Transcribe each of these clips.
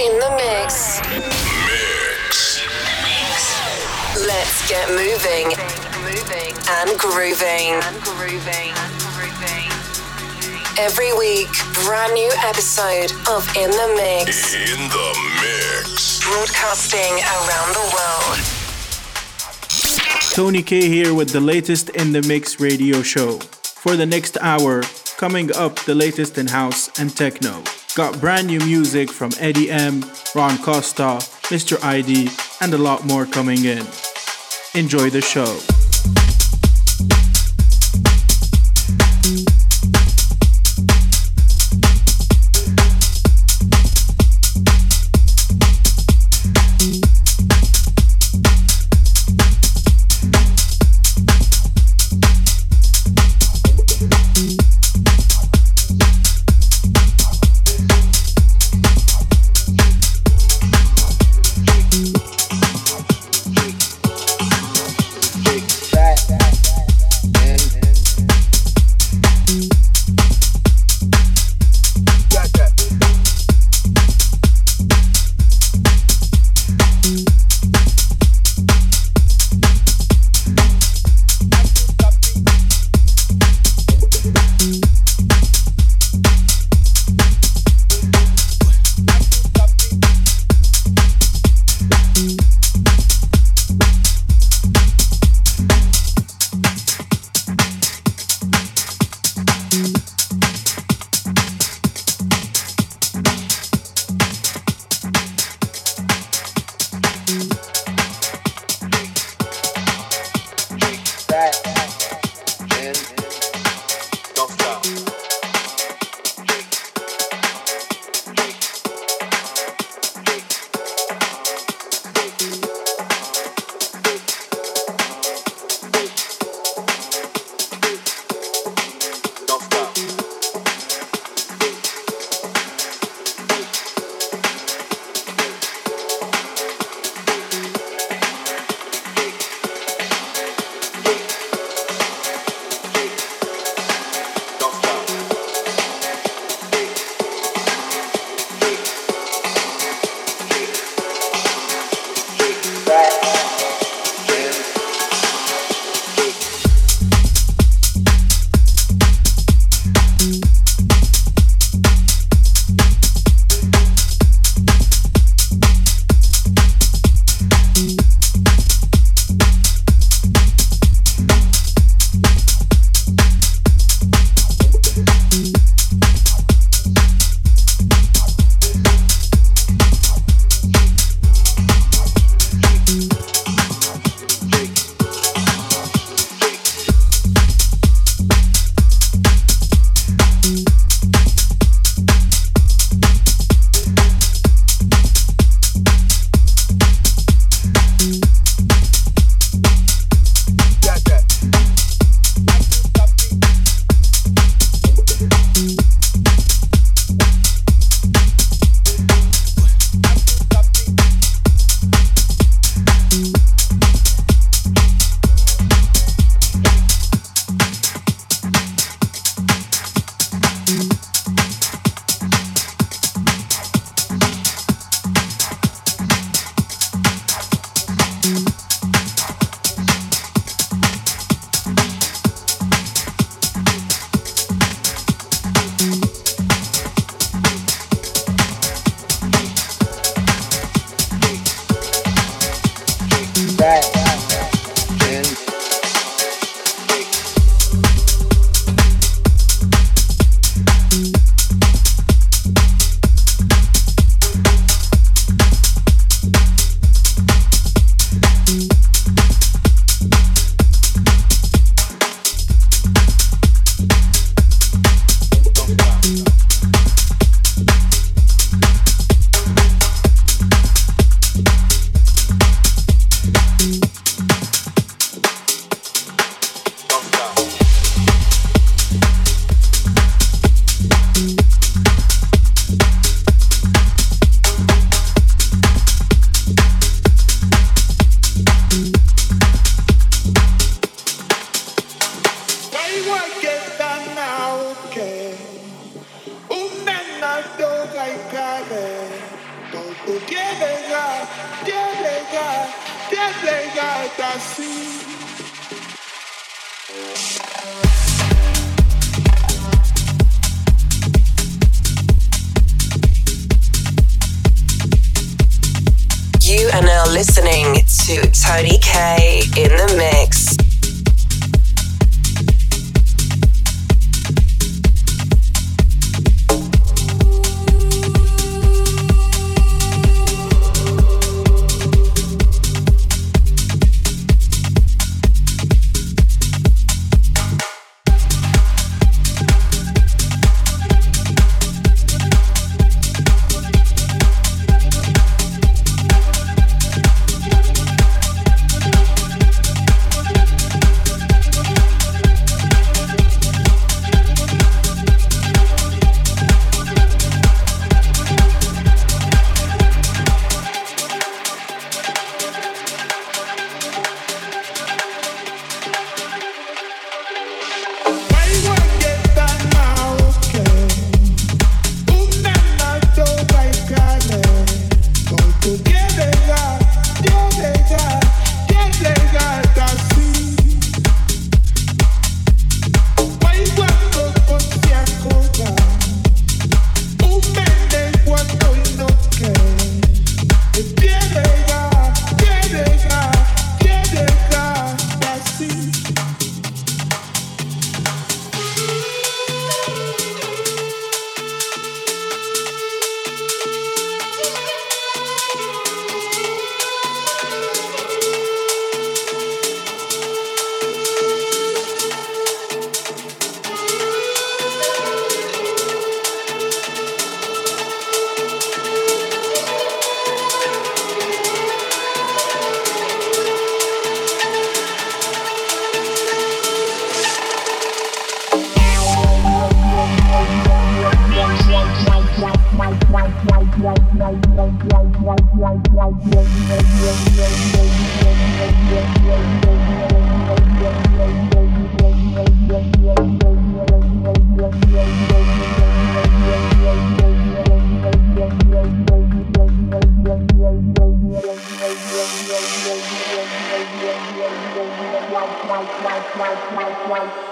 In the mix. Mix. Let's get moving. Moving and grooving. And grooving. Every week, brand new episode of In the Mix. In the Mix. Broadcasting around the world. Tony Kay here with the latest In the Mix radio show. For the next hour, coming up the latest in house and techno. Got brand new music from Eddy M, Ron Costa, Mr. ID, and a lot more coming in. Enjoy the show. white, white, white.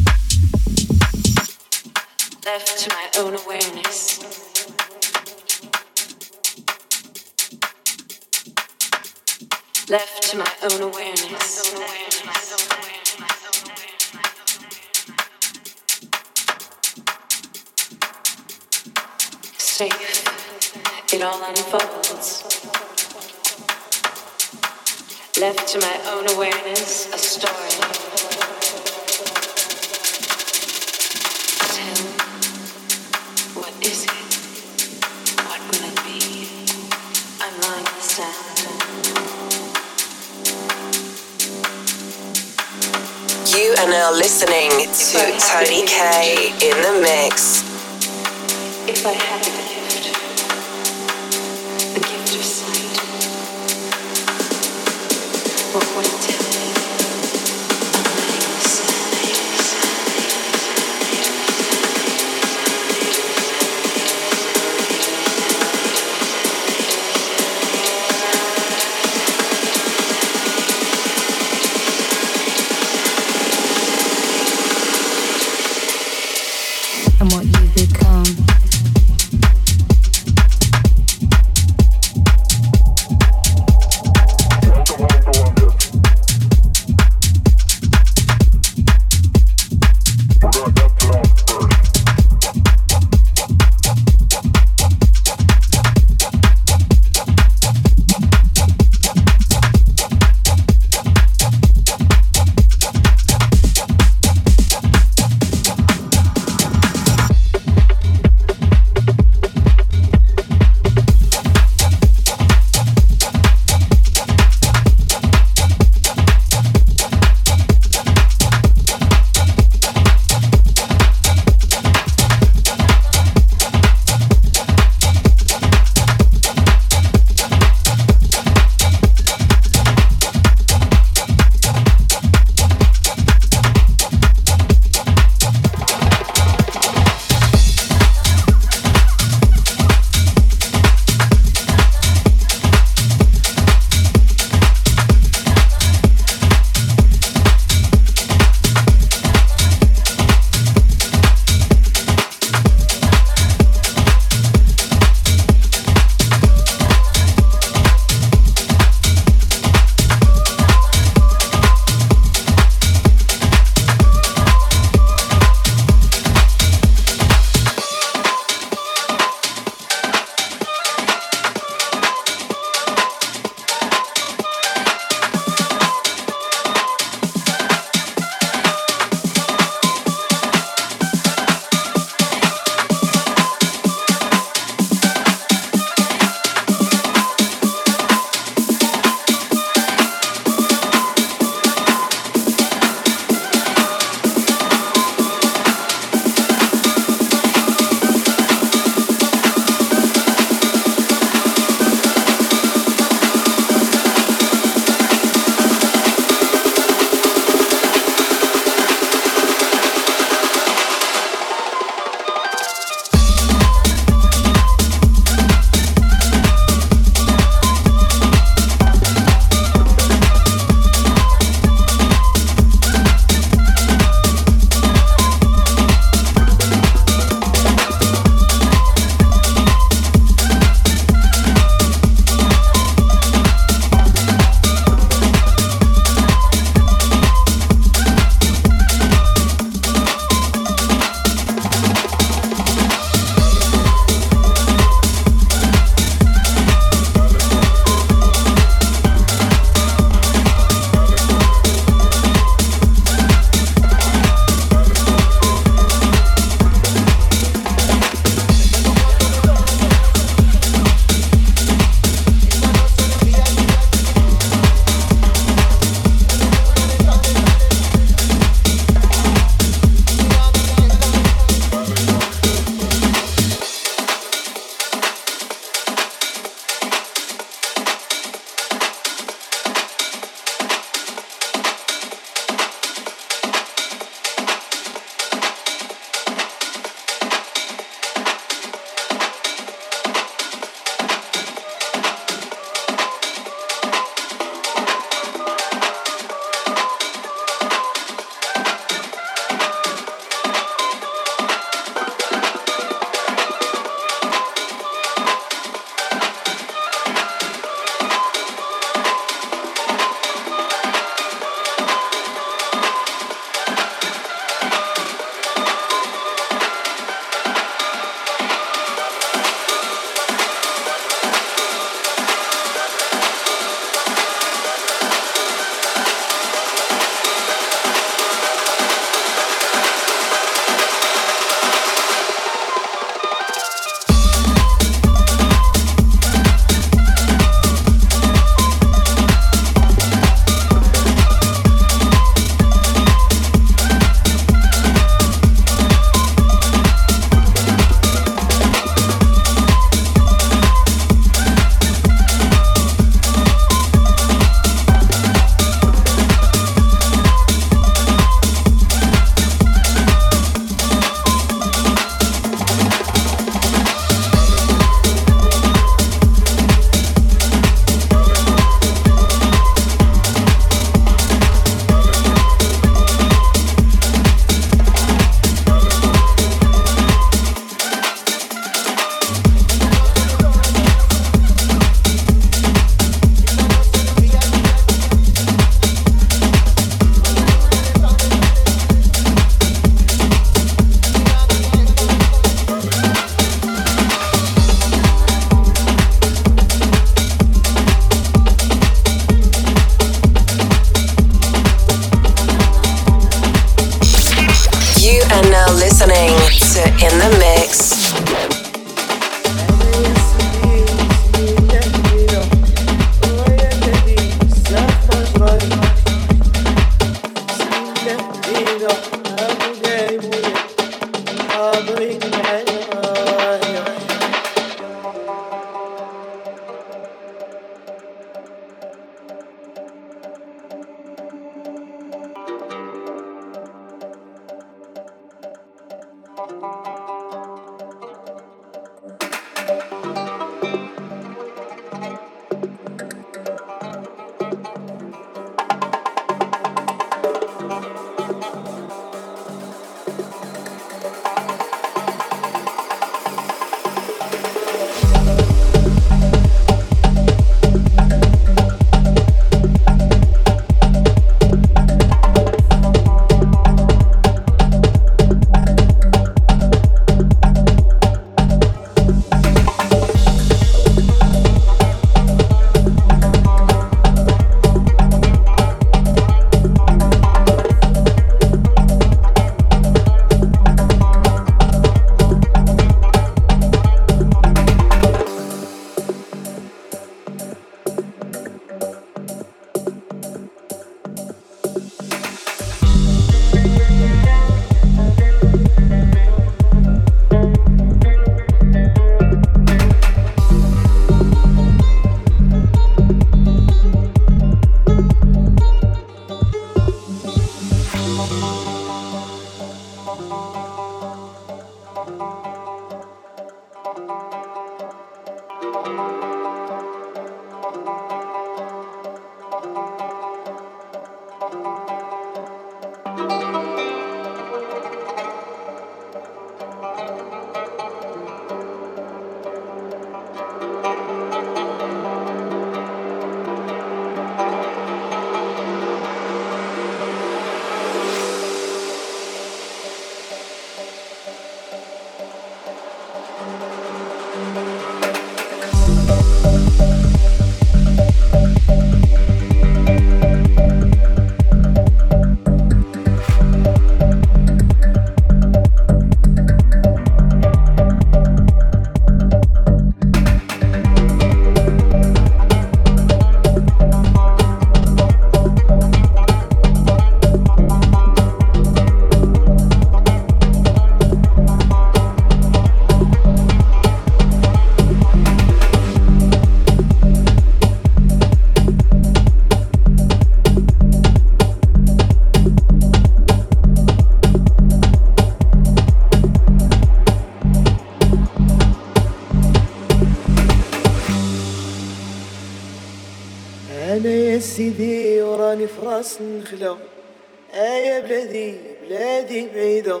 بلادي بعيدة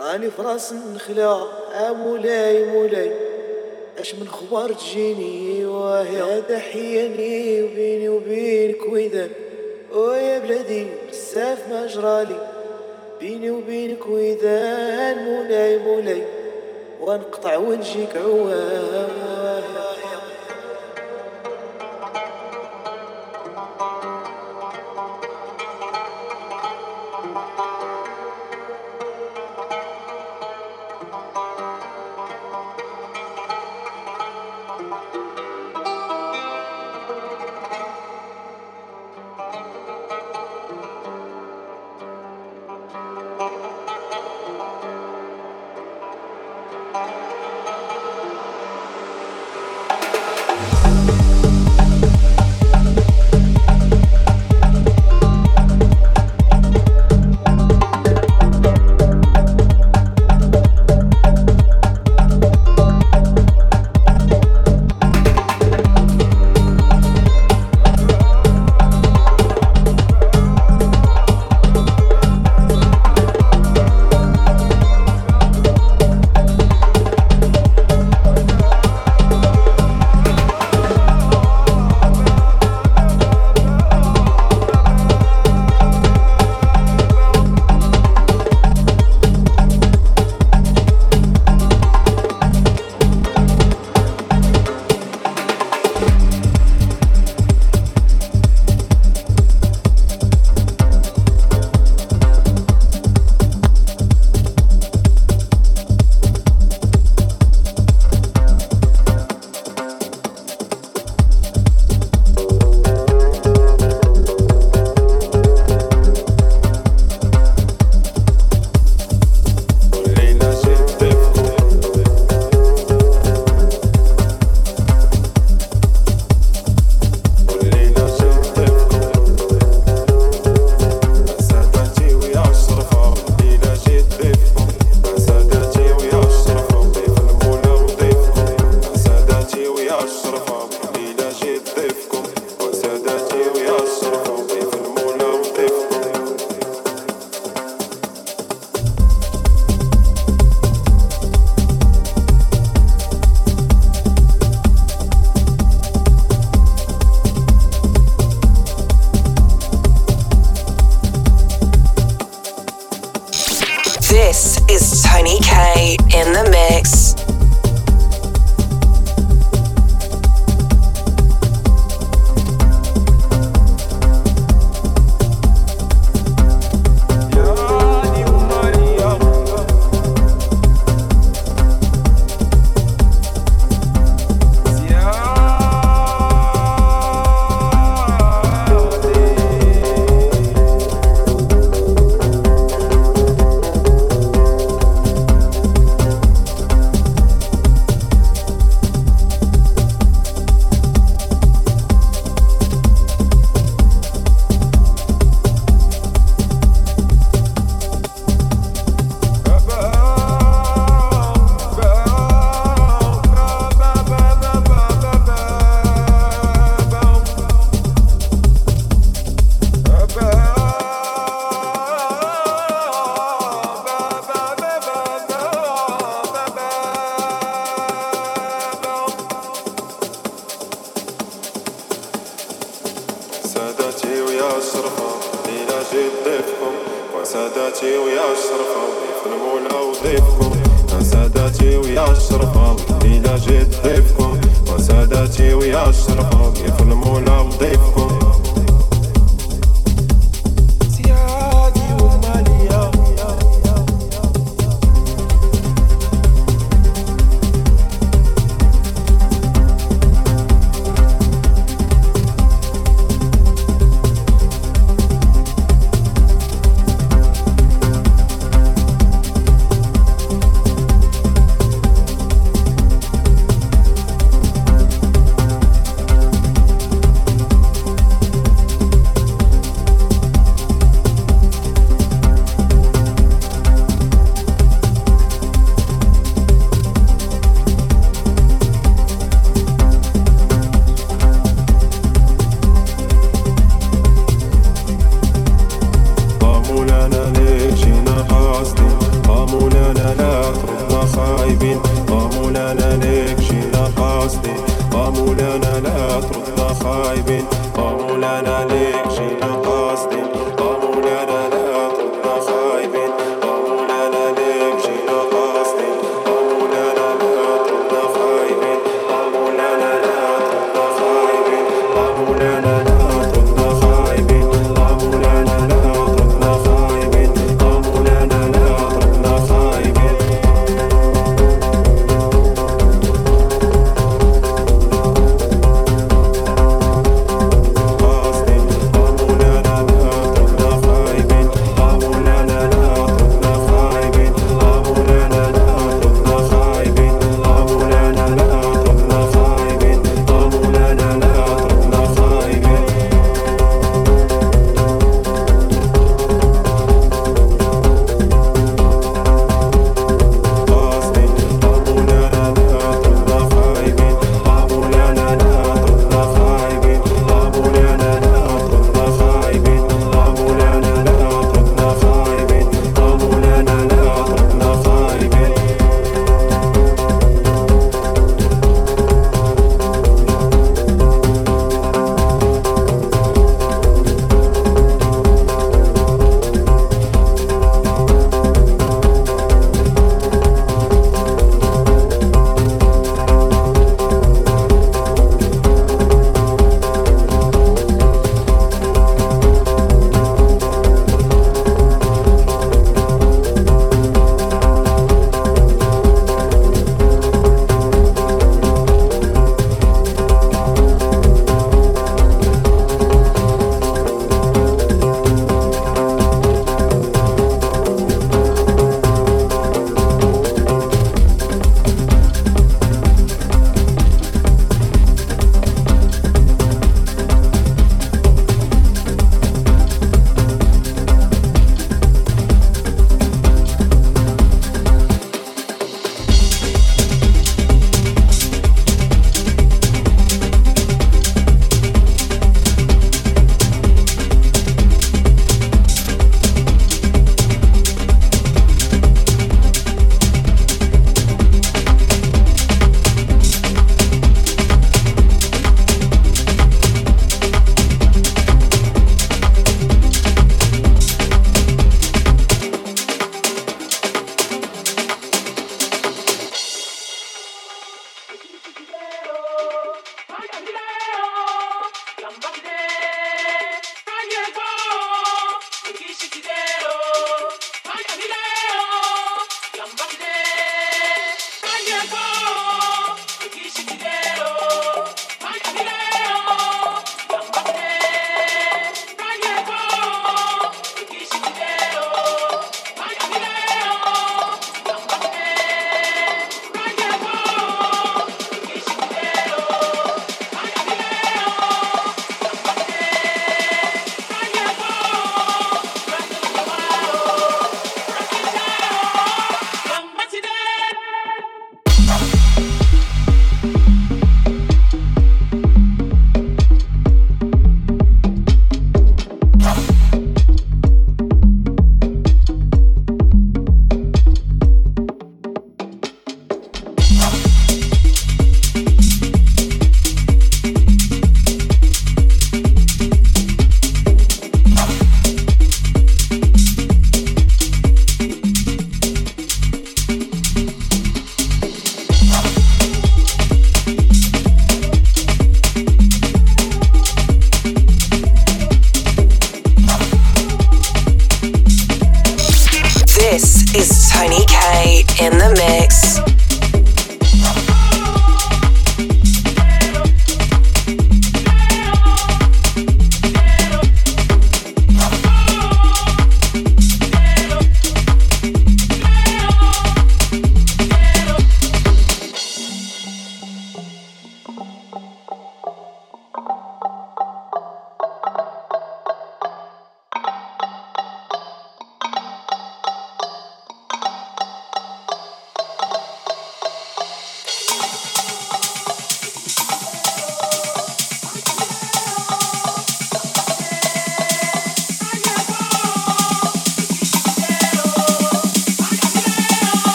راني في راس النخلة مولاي مولاي. أش من خبر تجيني وهي هذا حياني وبيني وبينك ويدان ويا بلادي بزاف ما جرالي بيني وبينك ويدان مولاي مولاي. ونقطع ونجيك عوام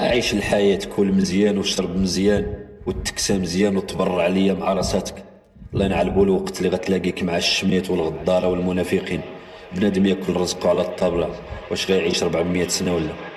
عيش الحياة كل مزيان وشرب مزيان وتكسى مزيان وتبرع عليا مع راساتك. الله ينعلبو الوقت اللي غتلاقيك مع الشميت والغدارة والمنافقين. بنادم ياكل رزقه على الطابلة. واش غيعيش 400 سنة ولا؟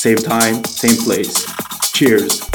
Same time, same place. Cheers.